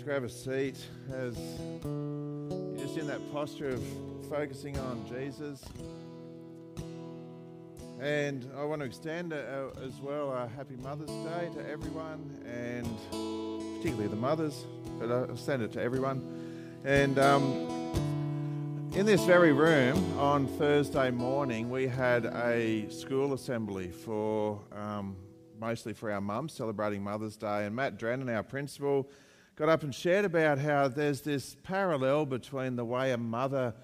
friends, grab a seat as you're just in that posture of focusing on Jesus. And I want to extend uh, as well a happy Mother's Day to everyone, and particularly the mothers, but I'll send it to everyone. And um, in this very room on Thursday morning, we had a school assembly for um, mostly for our mums celebrating Mother's Day. And Matt Drennan, our principal, got up and shared about how there's this parallel between the way a mother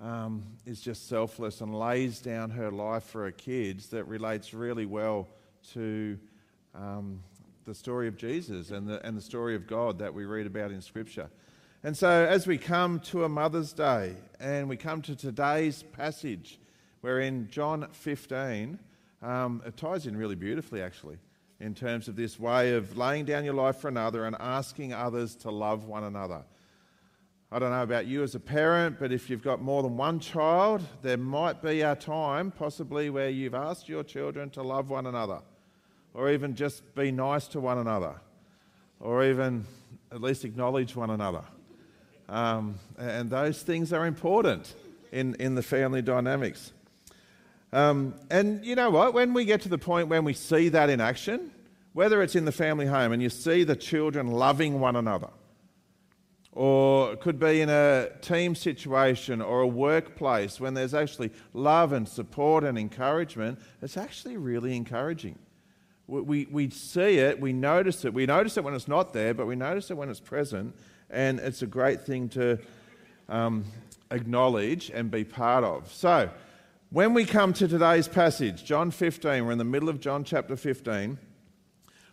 um, is just selfless and lays down her life for her kids that relates really well to um, the story of Jesus and the, and the story of God that we read about in Scripture. And so, as we come to a Mother's Day and we come to today's passage, we're in John 15, um, it ties in really beautifully, actually in terms of this way of laying down your life for another and asking others to love one another. I don't know about you as a parent, but if you've got more than one child, there might be a time possibly where you've asked your children to love one another, or even just be nice to one another, or even at least acknowledge one another. Um, and those things are important in, in the family dynamics. Um, and you know what? When we get to the point when we see that in action, whether it's in the family home and you see the children loving one another, or it could be in a team situation or a workplace when there's actually love and support and encouragement, it's actually really encouraging. We, we, we see it, we notice it. We notice it when it's not there, but we notice it when it's present, and it's a great thing to um, acknowledge and be part of. So, when we come to today's passage, John 15, we're in the middle of John chapter 15.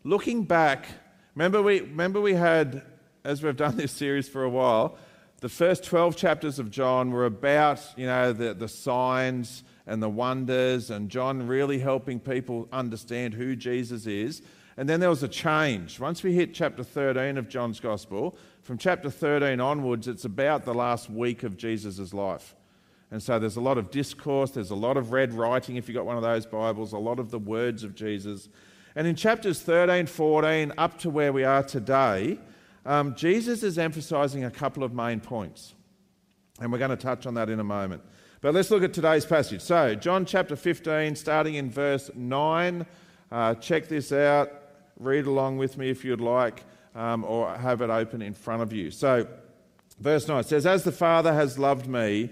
Looking back, remember we, remember we had, as we've done this series for a while, the first 12 chapters of John were about, you know, the, the signs and the wonders, and John really helping people understand who Jesus is. And then there was a change. Once we hit chapter 13 of John's Gospel, from chapter 13 onwards, it's about the last week of Jesus' life. And so there's a lot of discourse, there's a lot of red writing if you've got one of those Bibles, a lot of the words of Jesus. And in chapters 13, 14, up to where we are today, um, Jesus is emphasizing a couple of main points. And we're going to touch on that in a moment. But let's look at today's passage. So, John chapter 15, starting in verse 9. Uh, check this out. Read along with me if you'd like, um, or have it open in front of you. So, verse 9 says, As the Father has loved me,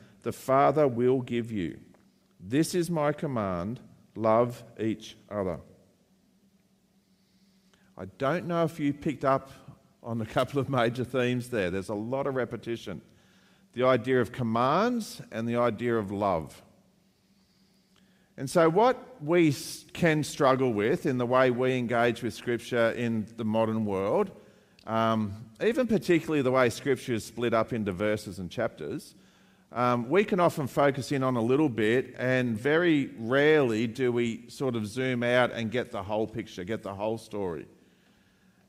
the Father will give you. This is my command love each other. I don't know if you picked up on a couple of major themes there. There's a lot of repetition the idea of commands and the idea of love. And so, what we can struggle with in the way we engage with Scripture in the modern world, um, even particularly the way Scripture is split up into verses and chapters, um, we can often focus in on a little bit, and very rarely do we sort of zoom out and get the whole picture, get the whole story.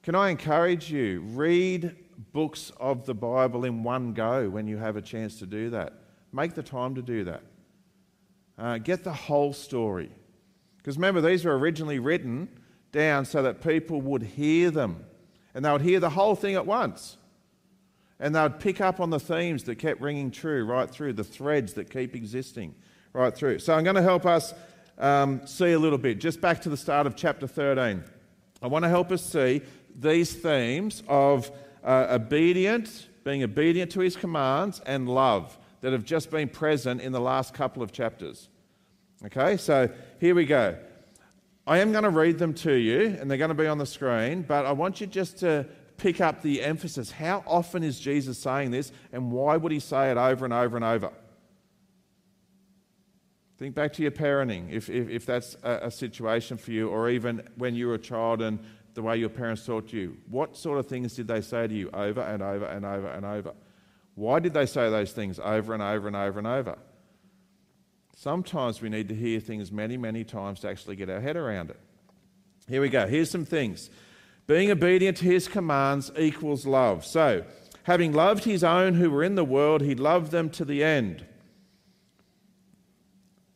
Can I encourage you? Read books of the Bible in one go when you have a chance to do that. Make the time to do that. Uh, get the whole story. Because remember, these were originally written down so that people would hear them and they would hear the whole thing at once. And they would pick up on the themes that kept ringing true right through, the threads that keep existing right through. So I'm going to help us um, see a little bit, just back to the start of chapter 13. I want to help us see these themes of uh, obedient being obedient to his commands, and love that have just been present in the last couple of chapters. Okay, so here we go. I am going to read them to you, and they're going to be on the screen, but I want you just to pick up the emphasis. How often is Jesus saying this, and why would he say it over and over and over? Think back to your parenting, if, if, if that's a, a, situation for you, or even when you were a child and the way your parents taught you. What sort of things did they say to you over and over and over and over? Why did they say those things over and over and over and over? Sometimes we need to hear things many, many times to actually get our head around it. Here we go. Here's some things. Being obedient to his commands equals love. So, having loved his own who were in the world, he loved them to the end.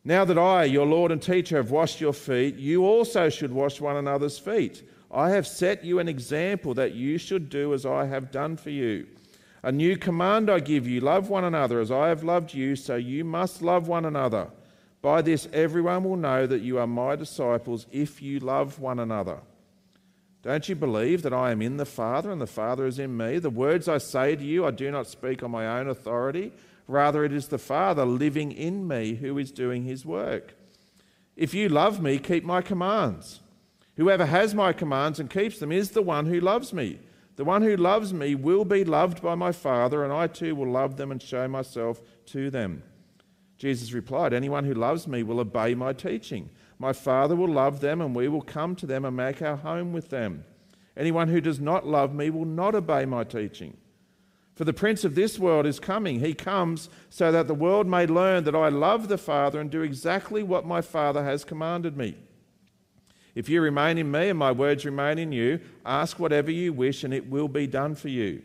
Now that I, your Lord and teacher, have washed your feet, you also should wash one another's feet. I have set you an example that you should do as I have done for you. A new command I give you love one another as I have loved you, so you must love one another. By this, everyone will know that you are my disciples if you love one another. Don't you believe that I am in the Father and the Father is in me? The words I say to you, I do not speak on my own authority. Rather, it is the Father living in me who is doing his work. If you love me, keep my commands. Whoever has my commands and keeps them is the one who loves me. The one who loves me will be loved by my Father, and I too will love them and show myself to them. Jesus replied, Anyone who loves me will obey my teaching. My Father will love them, and we will come to them and make our home with them. Anyone who does not love me will not obey my teaching. For the prince of this world is coming. He comes so that the world may learn that I love the Father and do exactly what my Father has commanded me. If you remain in me and my words remain in you, ask whatever you wish and it will be done for you.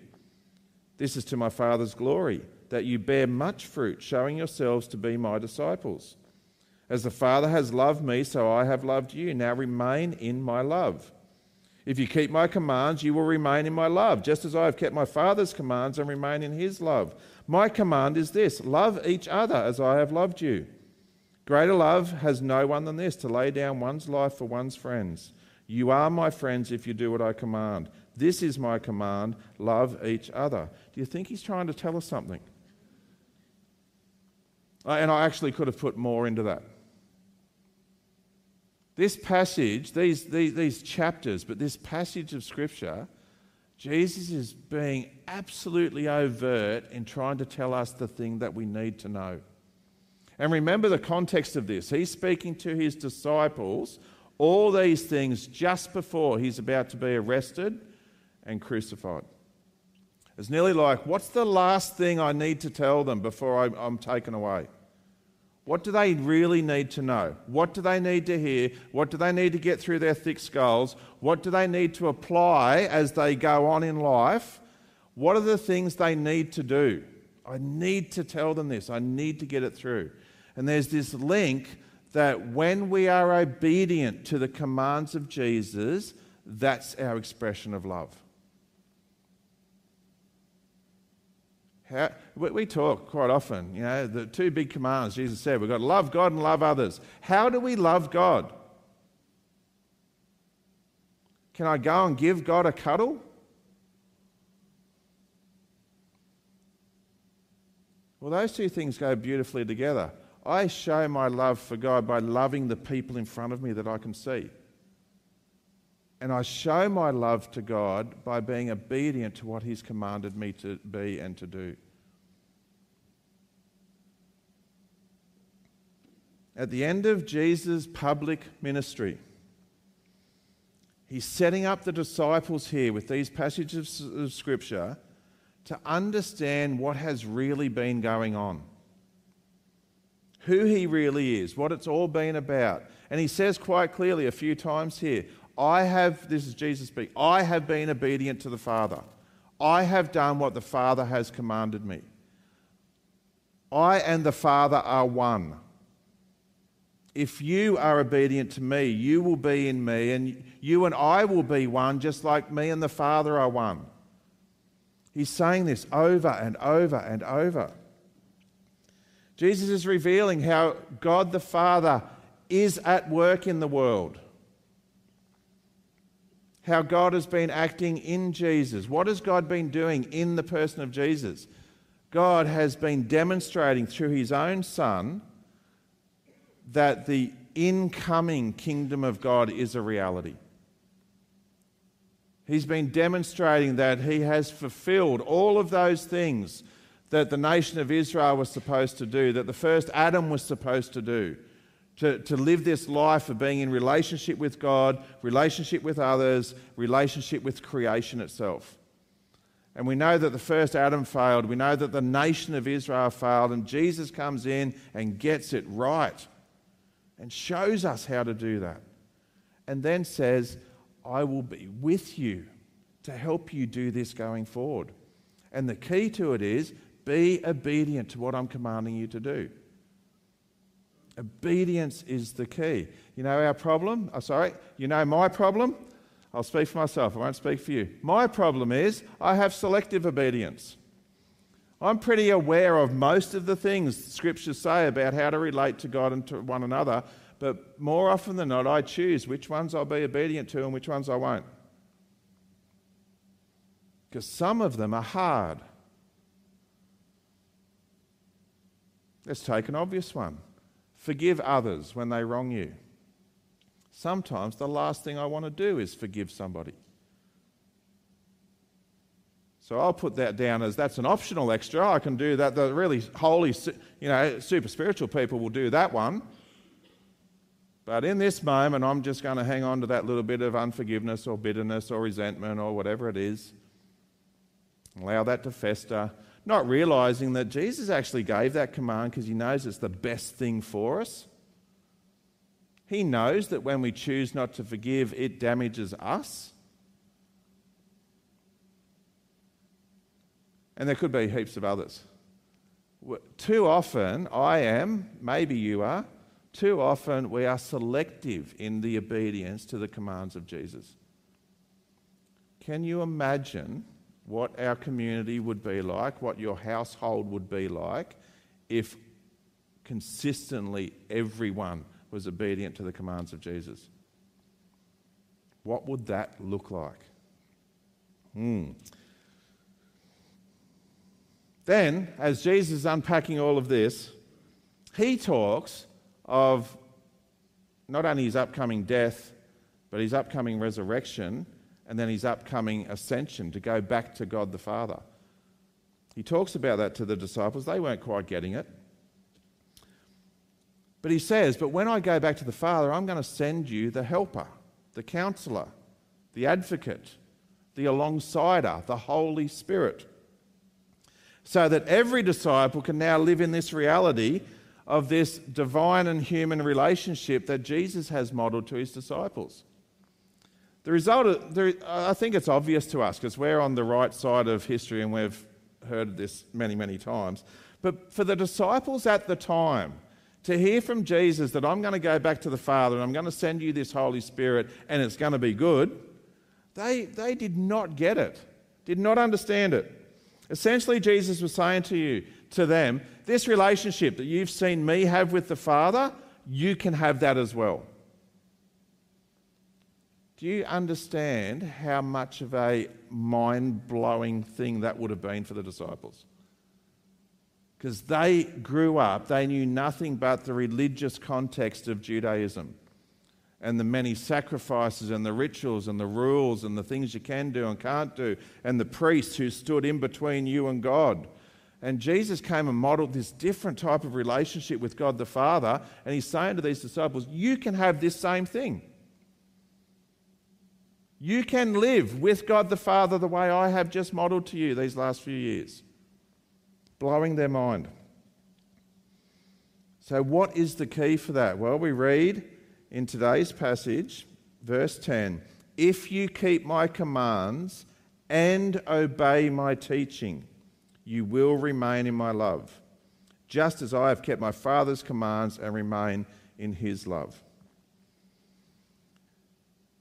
This is to my Father's glory, that you bear much fruit, showing yourselves to be my disciples. As the Father has loved me, so I have loved you. Now remain in my love. If you keep my commands, you will remain in my love, just as I have kept my Father's commands and remain in his love. My command is this love each other as I have loved you. Greater love has no one than this to lay down one's life for one's friends. You are my friends if you do what I command. This is my command love each other. Do you think he's trying to tell us something? And I actually could have put more into that. This passage, these, these, these chapters, but this passage of Scripture, Jesus is being absolutely overt in trying to tell us the thing that we need to know. And remember the context of this. He's speaking to his disciples all these things just before he's about to be arrested and crucified. It's nearly like, what's the last thing I need to tell them before I'm taken away? What do they really need to know? What do they need to hear? What do they need to get through their thick skulls? What do they need to apply as they go on in life? What are the things they need to do? I need to tell them this. I need to get it through. And there's this link that when we are obedient to the commands of Jesus, that's our expression of love. How, we talk quite often, you know, the two big commands Jesus said we've got to love God and love others. How do we love God? Can I go and give God a cuddle? Well, those two things go beautifully together. I show my love for God by loving the people in front of me that I can see. And I show my love to God by being obedient to what He's commanded me to be and to do. At the end of Jesus' public ministry, He's setting up the disciples here with these passages of Scripture to understand what has really been going on who he really is, what it's all been about. And he says quite clearly a few times here I have, this is Jesus speak, I have been obedient to the Father. I have done what the Father has commanded me. I and the Father are one. If you are obedient to me, you will be in me, and you and I will be one, just like me and the Father are one. He's saying this over and over and over. Jesus is revealing how God the Father is at work in the world. How God has been acting in Jesus. What has God been doing in the person of Jesus? God has been demonstrating through his own Son that the incoming kingdom of God is a reality. He's been demonstrating that he has fulfilled all of those things that the nation of Israel was supposed to do, that the first Adam was supposed to do. To, to live this life of being in relationship with God, relationship with others, relationship with creation itself. And we know that the first Adam failed. We know that the nation of Israel failed. And Jesus comes in and gets it right and shows us how to do that. And then says, I will be with you to help you do this going forward. And the key to it is be obedient to what I'm commanding you to do. Obedience is the key. You know our problem? Oh, sorry, you know my problem? I'll speak for myself, I won't speak for you. My problem is I have selective obedience. I'm pretty aware of most of the things scriptures say about how to relate to God and to one another, but more often than not, I choose which ones I'll be obedient to and which ones I won't. Because some of them are hard. Let's take an obvious one forgive others when they wrong you. Sometimes the last thing I want to do is forgive somebody. So I'll put that down as that's an optional extra. I can do that. The really holy, you know, super spiritual people will do that one. But in this moment, I'm just going to hang on to that little bit of unforgiveness or bitterness or resentment or whatever it is. Allow that to fester not realizing that Jesus actually gave that command because he knows it's the best thing for us. He knows that when we choose not to forgive, it damages us. And there could be heaps of others. Too often, I am, maybe you are, too often we are selective in the obedience to the commands of Jesus. Can you imagine what our community would be like, what your household would be like, if consistently everyone was obedient to the commands of Jesus. What would that look like? Hmm. Then, as Jesus is unpacking all of this, he talks of not only his upcoming death, but his upcoming resurrection and then his upcoming ascension to go back to God the Father. He talks about that to the disciples. They weren't quite getting it. But he says, But when I go back to the Father, I'm going to send you the helper, the counselor, the advocate, the alongsider, the Holy Spirit. So that every disciple can now live in this reality of this divine and human relationship that Jesus has modeled to his disciples. The result, of, I think it's obvious to us because we're on the right side of history and we've heard this many, many times. But for the disciples at the time, to hear from Jesus that I'm going to go back to the Father and I'm going to send you this Holy Spirit and it's going to be good, they, they did not get it, did not understand it. Essentially, Jesus was saying to you, to them, this relationship that you've seen me have with the Father, you can have that as well. Do you understand how much of a mind blowing thing that would have been for the disciples? Because they grew up, they knew nothing but the religious context of Judaism and the many sacrifices and the rituals and the rules and the things you can do and can't do, and the priests who stood in between you and God. And Jesus came and modeled this different type of relationship with God the Father, and he's saying to these disciples, You can have this same thing. You can live with God the Father the way I have just modeled to you these last few years. Blowing their mind. So, what is the key for that? Well, we read in today's passage, verse 10 If you keep my commands and obey my teaching, you will remain in my love, just as I have kept my Father's commands and remain in his love.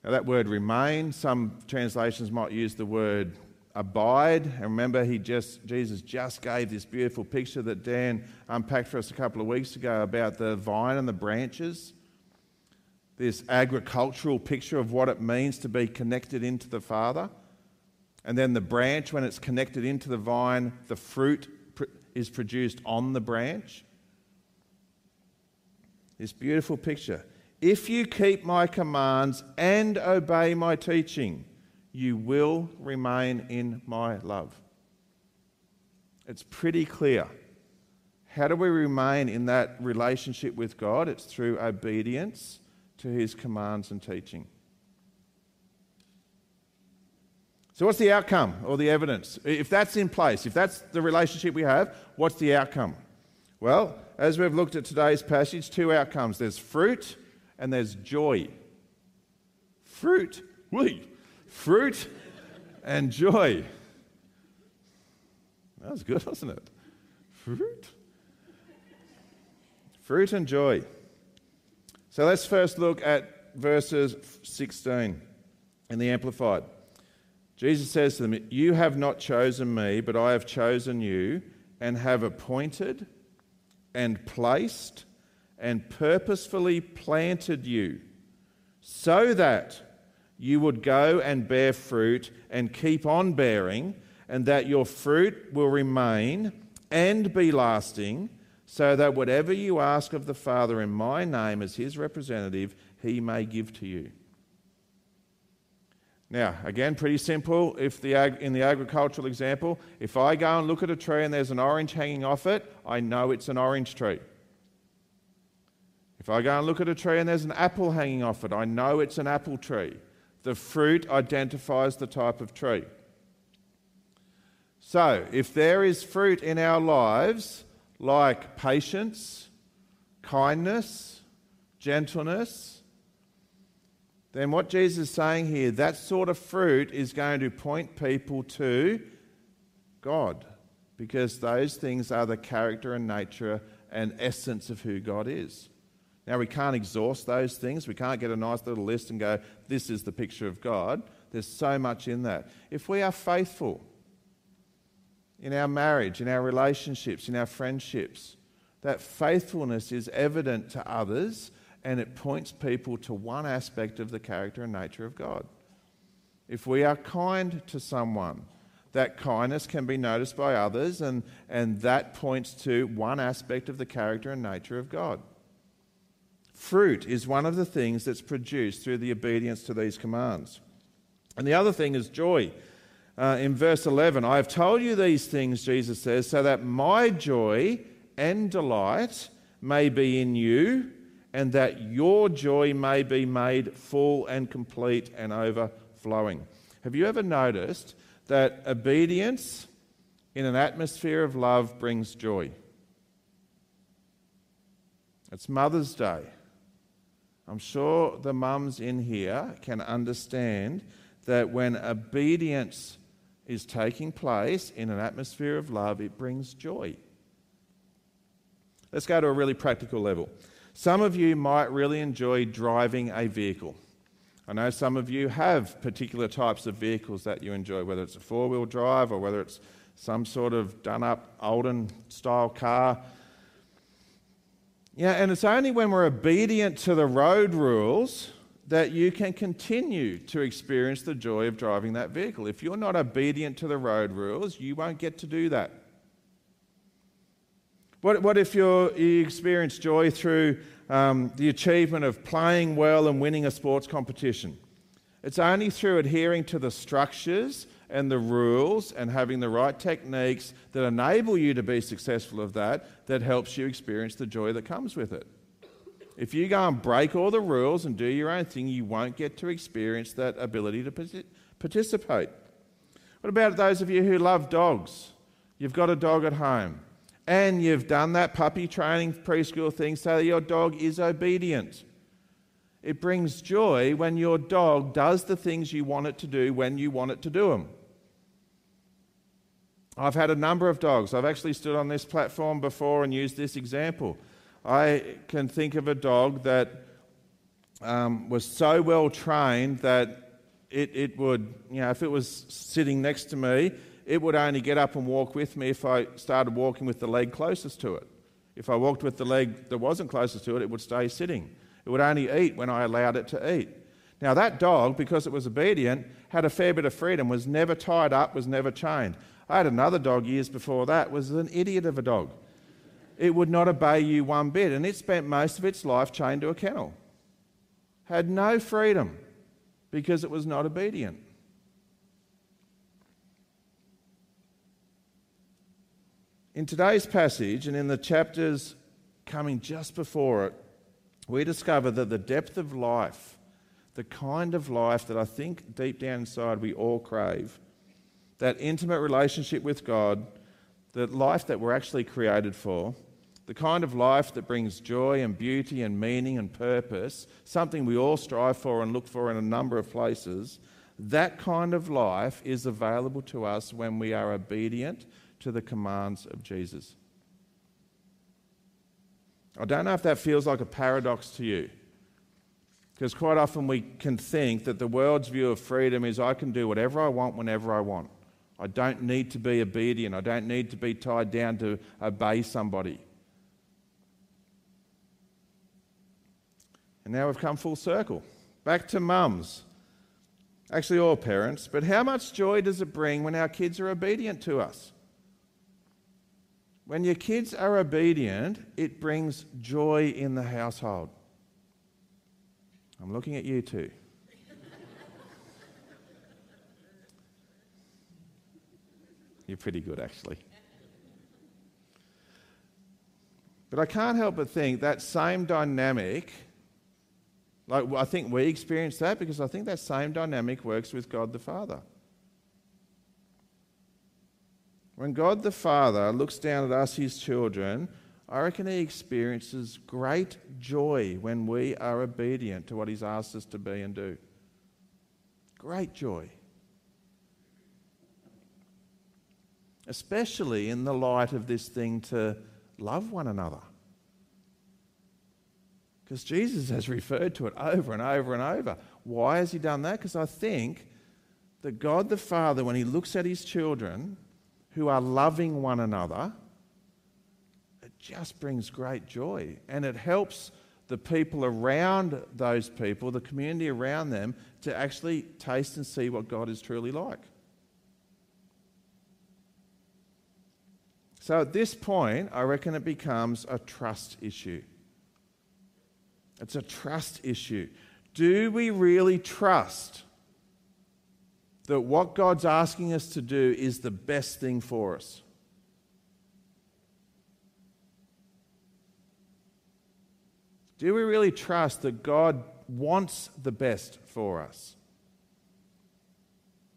Now, that word remain, some translations might use the word abide. And remember, he just, Jesus just gave this beautiful picture that Dan unpacked for us a couple of weeks ago about the vine and the branches. this agricultural picture of what it means to be connected into the Father. And then the branch, when it's connected into the vine, the fruit is produced on the branch. This beautiful picture. If you keep my commands and obey my teaching, you will remain in my love. It's pretty clear. How do we remain in that relationship with God? It's through obedience to his commands and teaching. So, what's the outcome or the evidence? If that's in place, if that's the relationship we have, what's the outcome? Well, as we've looked at today's passage, two outcomes there's fruit and there's joy. Fruit, wee, fruit and joy. That was good, wasn't it? Fruit. Fruit and joy. So let's first look at verses 16 in the Amplified. Jesus says to them, You have not chosen me, but I have chosen you and have appointed and placed and purposefully planted you so that you would go and bear fruit and keep on bearing, and that your fruit will remain and be lasting so that whatever you ask of the Father in my name as his representative, he may give to you. Now, again, pretty simple. If the ag- in the agricultural example, if I go and look at a tree and there's an orange hanging off it, I know it's an orange tree. If I go and look at a tree and there's an apple hanging off it, I know it's an apple tree. The fruit identifies the type of tree. So, if there is fruit in our lives, like patience, kindness, gentleness, then what Jesus is saying here, that sort of fruit is going to point people to God because those things are the character and nature and essence of who God is. Now, we can't exhaust those things. We can't get a nice little list and go, this is the picture of God. There's so much in that. If we are faithful, in our marriage, in our relationships, in our friendships. That faithfulness is evident to others and it points people to one aspect of the character and nature of God. If we are kind to someone, that kindness can be noticed by others, and, and that points to one aspect of the character and nature of God. Fruit is one of the things that's produced through the obedience to these commands. And the other thing is joy uh, in verse 11. I have told you these things, Jesus says, so that my joy and delight may be in you, and that your joy may be made full and complete and overflowing. Have you ever noticed that obedience in an atmosphere of love brings joy? It's Mother's Day. I'm sure the mums in here can understand that when obedience is taking place in an atmosphere of love, it brings joy. Let's go to a really practical level. Some of you might really enjoy driving a vehicle. I know some of you have particular types of vehicles that you enjoy, whether it's a four wheel drive or whether it's some sort of done up olden style car. Yeah, and it's only when we're obedient to the road rules that you can continue to experience the joy of driving that vehicle. If you're not obedient to the road rules, you won't get to do that. What, what if you experience joy through um, the achievement of playing well and winning a sports competition? It's only through adhering to the structures and the rules and having the right techniques that enable you to be successful of that that helps you experience the joy that comes with it. If you go and break all the rules and do your own thing, you won't get to experience that ability to participate. What about those of you who love dogs? You've got a dog at home and you've done that puppy training preschool thing so that your dog is obedient. It brings joy when your dog does the things you want it to do when you want it to do them. I've had a number of dogs. I've actually stood on this platform before and used this example. I can think of a dog that um, was so well trained that it, it would, you know, if it was sitting next to me, it would only get up and walk with me if I started walking with the leg closest to it. If I walked with the leg that wasn't closest to it, it would stay sitting. It It would only eat when I allowed it to eat. Now, that dog, because it was obedient, had a fair bit of freedom, was never tied up, was never chained. I had another dog years before that, was an idiot of a dog. It would not obey you one bit, and it spent most of its life chained to a kennel. Had no freedom because it was not obedient. In today's passage and in the chapters coming just before it, we discover that the depth of life, the kind of life that I think deep down inside we all crave, that intimate relationship with God, the life that we're actually created for, the kind of life that brings joy and beauty and meaning and purpose, something we all strive for and look for in a number of places, that kind of life is available to us when we are obedient to the commands of Jesus. I don't know if that feels like a paradox to you. Because quite often we can think that the world's view of freedom is I can do whatever I want whenever I want. I don't need to be obedient. I don't need to be tied down to obey somebody. And now we've come full circle. Back to mums. Actually, all parents. But how much joy does it bring when our kids are obedient to us? When your kids are obedient, it brings joy in the household. I'm looking at you too. You're pretty good, actually. But I can't help but think that same dynamic, like I think we experience that because I think that same dynamic works with God the Father. When God the Father looks down at us, his children, I reckon he experiences great joy when we are obedient to what he's asked us to be and do. Great joy. Especially in the light of this thing to love one another. Because Jesus has referred to it over and over and over. Why has he done that? Because I think that God the Father, when he looks at his children, who are loving one another, it just brings great joy. And it helps the people around those people, the community around them, to actually taste and see what God is truly like. So at this point, I reckon it becomes a trust issue. It's a trust issue. Do we really trust that what God's asking us to do is the best thing for us. Do we really trust that God wants the best for us?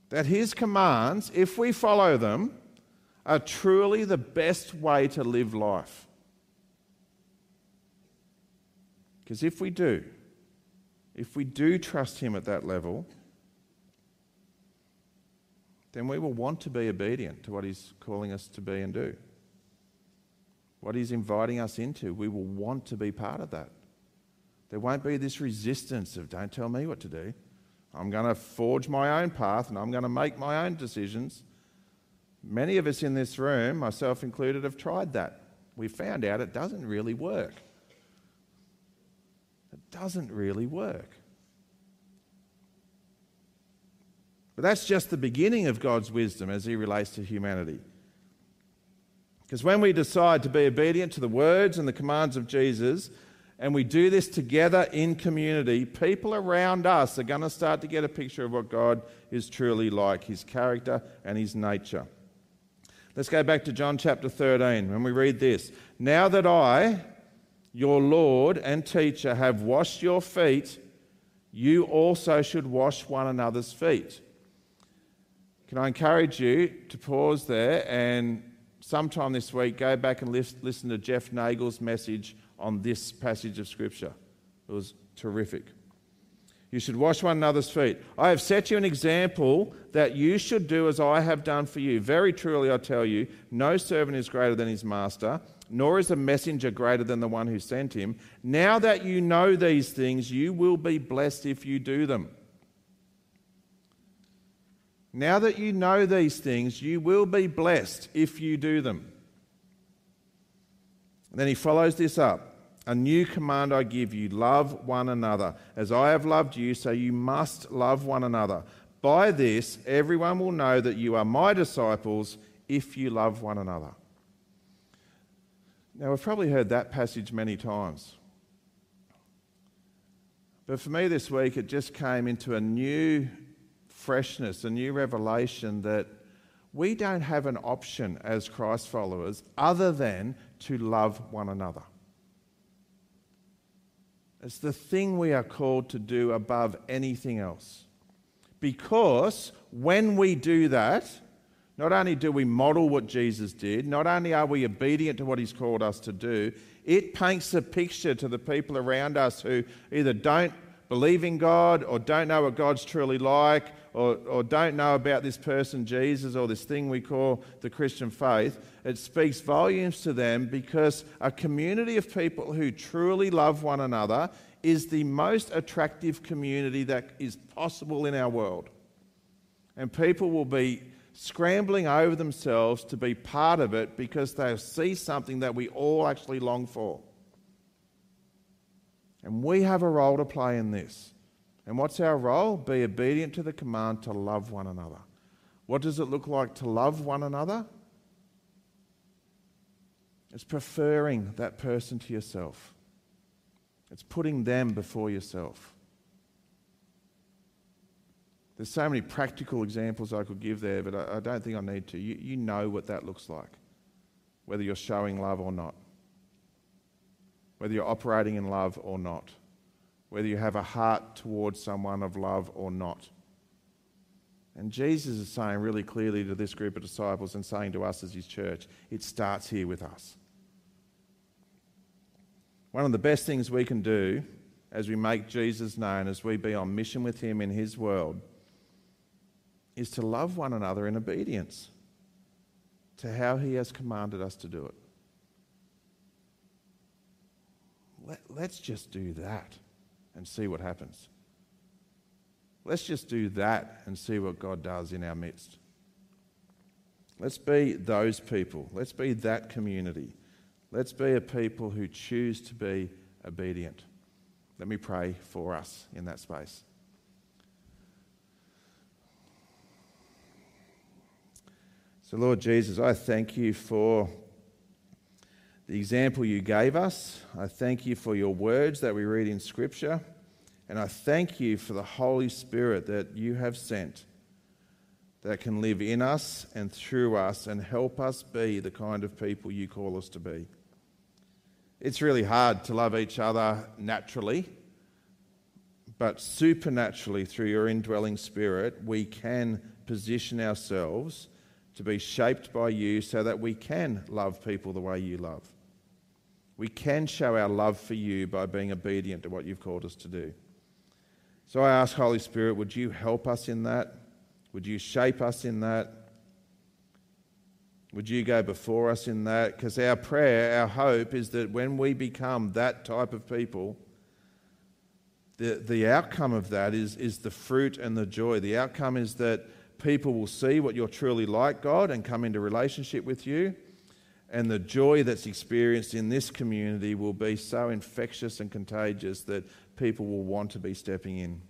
That His commands, if we follow them, are truly the best way to live life? Because if we do, if we do trust Him at that level, then we will want to be obedient to what He's calling us to be and do. What He's inviting us into, we will want to be part of that. There won't be this resistance of, don't tell me what to do. I'm going to forge my own path and I'm going to make my own decisions. Many of us in this room, myself included, have tried that. We found out it doesn't really work. It doesn't really work. But that's just the beginning of God's wisdom as He relates to humanity. Because when we decide to be obedient to the words and the commands of Jesus, and we do this together in community, people around us are going to start to get a picture of what God is truly like, His character and His nature. Let's go back to John chapter 13 when we read this. Now that I, your Lord and teacher, have washed your feet, you also should wash one another's feet. Can I encourage you to pause there and sometime this week go back and listen to Jeff Nagel's message on this passage of Scripture? It was terrific. You should wash one another's feet. I have set you an example that you should do as I have done for you. Very truly, I tell you, no servant is greater than his master, nor is a messenger greater than the one who sent him. Now that you know these things, you will be blessed if you do them. Now that you know these things, you will be blessed if you do them. And then he follows this up. A new command I give you love one another. As I have loved you, so you must love one another. By this, everyone will know that you are my disciples if you love one another. Now, we've probably heard that passage many times. But for me this week, it just came into a new freshness, a new revelation that we don't have an option as Christ followers other than to love one another. It's the thing we are called to do above anything else. Because when we do that, not only do we model what Jesus did, not only are we obedient to what he's called us to do, it paints a picture to the people around us who either don't believe in God or don't know what God's truly like or, or don't know about this person, Jesus, or this thing we call the Christian faith. It speaks volumes to them because a community of people who truly love one another is the most attractive community that is possible in our world. And people will be scrambling over themselves to be part of it because they see something that we all actually long for. And we have a role to play in this. And what's our role? Be obedient to the command to love one another. What does it look like to love one another? It's preferring that person to yourself. It's putting them before yourself. There's so many practical examples I could give there, but I, don't think I need to. You, you know what that looks like, whether you're showing love or not, whether you're operating in love or not, whether you have a heart towards someone of love or not. And Jesus is saying really clearly to this group of disciples and saying to us as his church, it starts here with us. One of the best things we can do as we make Jesus known, as we be on mission with him in his world, is to love one another in obedience to how He has commanded us to do it. Let, let's just do that and see what happens. Let's just do that and see what God does in our midst. Let's be those people. Let's be that community. Let's be a people who choose to be obedient. Let me pray for us in that space. So, Lord Jesus, I thank you for the example you gave us. I thank you for your words that we read in Scripture. And I thank you for the Holy Spirit that you have sent that can live in us and through us and help us be the kind of people you call us to be. It's really hard to love each other naturally, but supernaturally, through your indwelling spirit, we can position ourselves to be shaped by you so that we can love people the way you love. We can show our love for you by being obedient to what you've called us to do. So I ask, Holy Spirit, would you help us in that? Would you shape us in that? Would you go before us in that? Because our prayer, our hope is that when we become that type of people, the, the outcome of that is, is the fruit and the joy. The outcome is that people will see what you're truly like, God, and come into relationship with you. And the joy that's experienced in this community will be so infectious and contagious that people will want to be stepping in.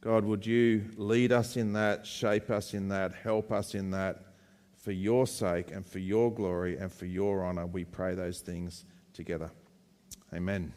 God, would you lead us in that, shape us in that, help us in that for your sake and for your glory and for your honour? We pray those things together. Amen.